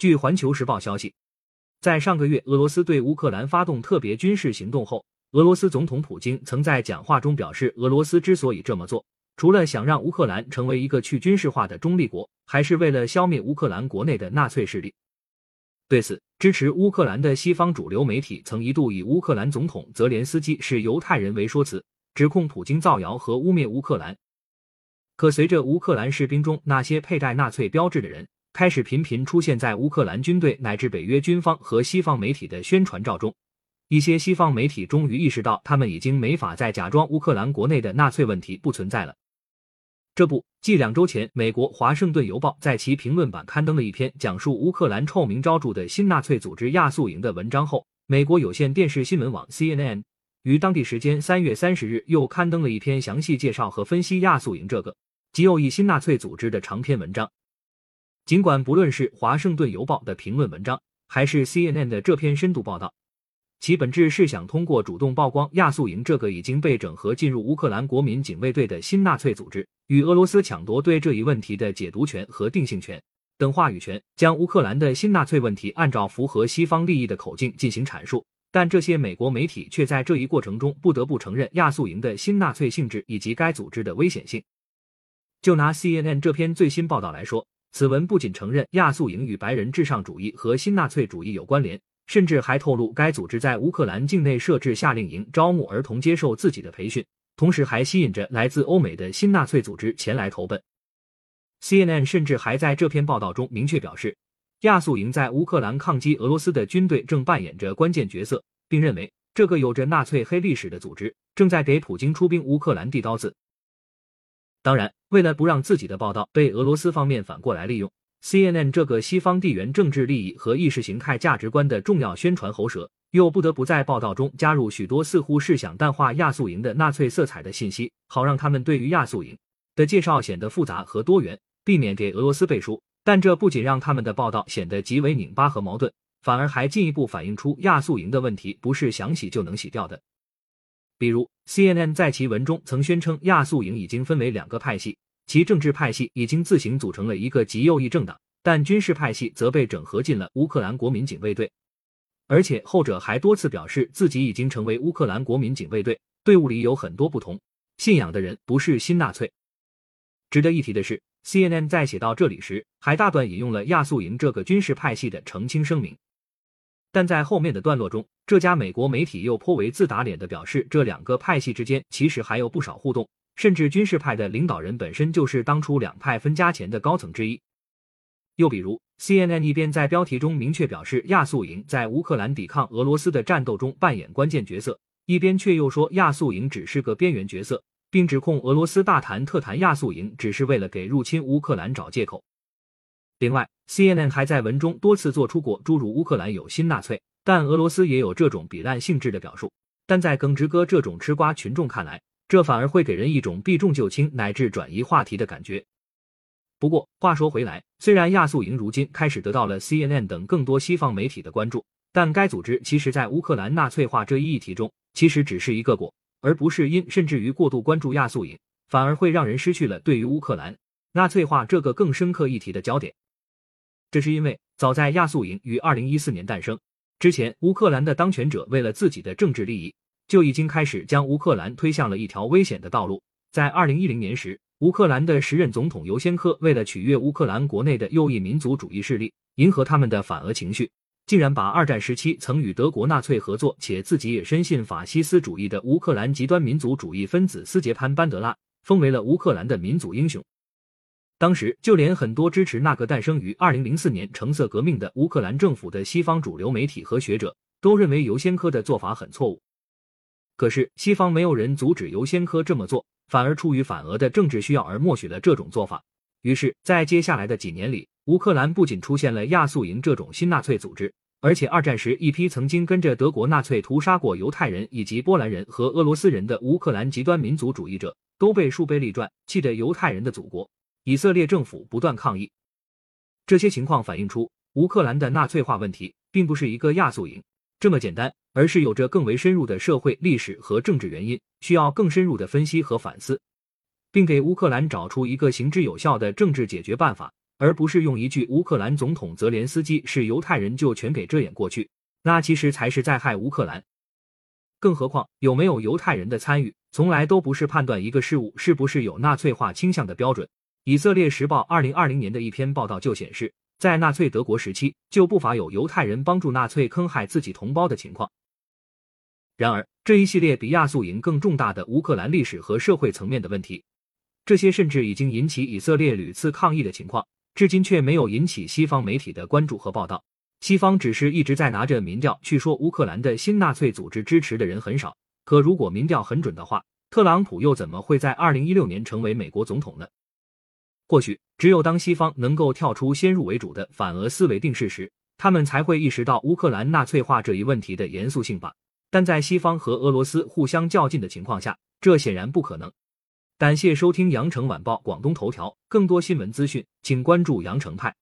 据环球时报消息，在上个月俄罗斯对乌克兰发动特别军事行动后，俄罗斯总统普京曾在讲话中表示，俄罗斯之所以这么做，除了想让乌克兰成为一个去军事化的中立国，还是为了消灭乌克兰国内的纳粹势力。对此，支持乌克兰的西方主流媒体曾一度以乌克兰总统泽连斯基是犹太人为说辞，指控普京造谣和污蔑乌克兰。可随着乌克兰士兵中那些佩戴纳粹标志的人开始频频出现在乌克兰军队乃至北约军方和西方媒体的宣传照中，一些西方媒体终于意识到，他们已经没法再假装乌克兰国内的纳粹问题不存在了。这不，继两周前美国《华盛顿邮报》在其评论版刊登了一篇讲述乌克兰臭名昭著的新纳粹组织亚速营的文章后，美国有线电视新闻网 CNN 于当地时间三月三十日又刊登了一篇详细介绍和分析亚速营这个极右翼新纳粹组织的长篇文章。尽管不论是《华盛顿邮报》的评论文章，还是 CNN 的这篇深度报道，其本质是想通过主动曝光亚速营这个已经被整合进入乌克兰国民警卫队的新纳粹组织，与俄罗斯抢夺对这一问题的解读权和定性权等话语权，将乌克兰的新纳粹问题按照符合西方利益的口径进行阐述。但这些美国媒体却在这一过程中不得不承认亚速营的新纳粹性质以及该组织的危险性。就拿 CNN 这篇最新报道来说，此文不仅承认亚速营与白人至上主义和新纳粹主义有关联。甚至还透露，该组织在乌克兰境内设置夏令营，招募儿童接受自己的培训，同时还吸引着来自欧美的新纳粹组织前来投奔。CNN 甚至还在这篇报道中明确表示，亚速营在乌克兰抗击俄罗斯的军队正扮演着关键角色，并认为这个有着纳粹黑历史的组织正在给普京出兵乌克兰递刀子。当然，为了不让自己的报道被俄罗斯方面反过来利用。CNN 这个西方地缘政治利益和意识形态价值观的重要宣传喉舌，又不得不在报道中加入许多似乎是想淡化亚速营的纳粹色彩的信息，好让他们对于亚速营的介绍显得复杂和多元，避免给俄罗斯背书。但这不仅让他们的报道显得极为拧巴和矛盾，反而还进一步反映出亚速营的问题不是想洗就能洗掉的。比如，CNN 在其文中曾宣称，亚速营已经分为两个派系。其政治派系已经自行组成了一个极右翼政党，但军事派系则被整合进了乌克兰国民警卫队，而且后者还多次表示自己已经成为乌克兰国民警卫队队伍里有很多不同信仰的人，不是新纳粹。值得一提的是，CNN 在写到这里时，还大段引用了亚速营这个军事派系的澄清声明，但在后面的段落中，这家美国媒体又颇为自打脸的表示，这两个派系之间其实还有不少互动。甚至军事派的领导人本身就是当初两派分家前的高层之一。又比如，CNN 一边在标题中明确表示亚速营在乌克兰抵抗俄罗斯的战斗中扮演关键角色，一边却又说亚速营只是个边缘角色，并指控俄罗斯大谈特谈亚速营只是为了给入侵乌克兰找借口。另外，CNN 还在文中多次做出过诸如乌克兰有新纳粹，但俄罗斯也有这种比烂性质的表述，但在耿直哥这种吃瓜群众看来。这反而会给人一种避重就轻乃至转移话题的感觉。不过话说回来，虽然亚速营如今开始得到了 CNN 等更多西方媒体的关注，但该组织其实在乌克兰纳粹化这一议题中，其实只是一个果，而不是因。甚至于过度关注亚速营，反而会让人失去了对于乌克兰纳粹化这个更深刻议题的焦点。这是因为早在亚速营于二零一四年诞生之前，乌克兰的当权者为了自己的政治利益。就已经开始将乌克兰推向了一条危险的道路。在二零一零年时，乌克兰的时任总统尤先科为了取悦乌克兰国内的右翼民族主义势力，迎合他们的反俄情绪，竟然把二战时期曾与德国纳粹合作且自己也深信法西斯主义的乌克兰极端民族主义分子斯捷潘·班德拉封为了乌克兰的民族英雄。当时，就连很多支持那个诞生于二零零四年橙色革命的乌克兰政府的西方主流媒体和学者，都认为尤先科的做法很错误。可是，西方没有人阻止尤先科这么做，反而出于反俄的政治需要而默许了这种做法。于是，在接下来的几年里，乌克兰不仅出现了亚速营这种新纳粹组织，而且二战时一批曾经跟着德国纳粹屠杀过犹太人以及波兰人和俄罗斯人的乌克兰极端民族主义者，都被树碑立传，气得犹太人的祖国以色列政府不断抗议。这些情况反映出，乌克兰的纳粹化问题并不是一个亚速营。这么简单，而是有着更为深入的社会、历史和政治原因，需要更深入的分析和反思，并给乌克兰找出一个行之有效的政治解决办法，而不是用一句乌克兰总统泽连斯基是犹太人就全给遮掩过去，那其实才是在害乌克兰。更何况，有没有犹太人的参与，从来都不是判断一个事物是不是有纳粹化倾向的标准。以色列时报二零二零年的一篇报道就显示，在纳粹德国时期，就不乏有犹太人帮助纳粹坑害自己同胞的情况。然而，这一系列比亚速营更重大的乌克兰历史和社会层面的问题，这些甚至已经引起以色列屡次抗议的情况。至今却没有引起西方媒体的关注和报道。西方只是一直在拿着民调去说乌克兰的新纳粹组织支持的人很少。可如果民调很准的话，特朗普又怎么会在二零一六年成为美国总统呢？或许只有当西方能够跳出先入为主的反俄思维定势时，他们才会意识到乌克兰纳粹化这一问题的严肃性吧。但在西方和俄罗斯互相较劲的情况下，这显然不可能。感谢收听羊城晚报广东头条，更多新闻资讯，请关注羊城派。